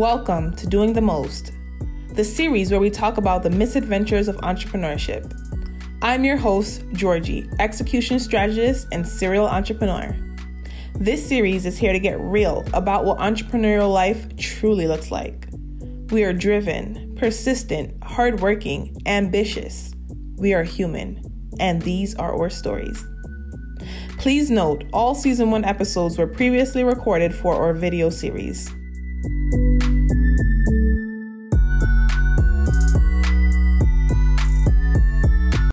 Welcome to Doing the Most, the series where we talk about the misadventures of entrepreneurship. I'm your host, Georgie, execution strategist and serial entrepreneur. This series is here to get real about what entrepreneurial life truly looks like. We are driven, persistent, hardworking, ambitious. We are human, and these are our stories. Please note, all season one episodes were previously recorded for our video series.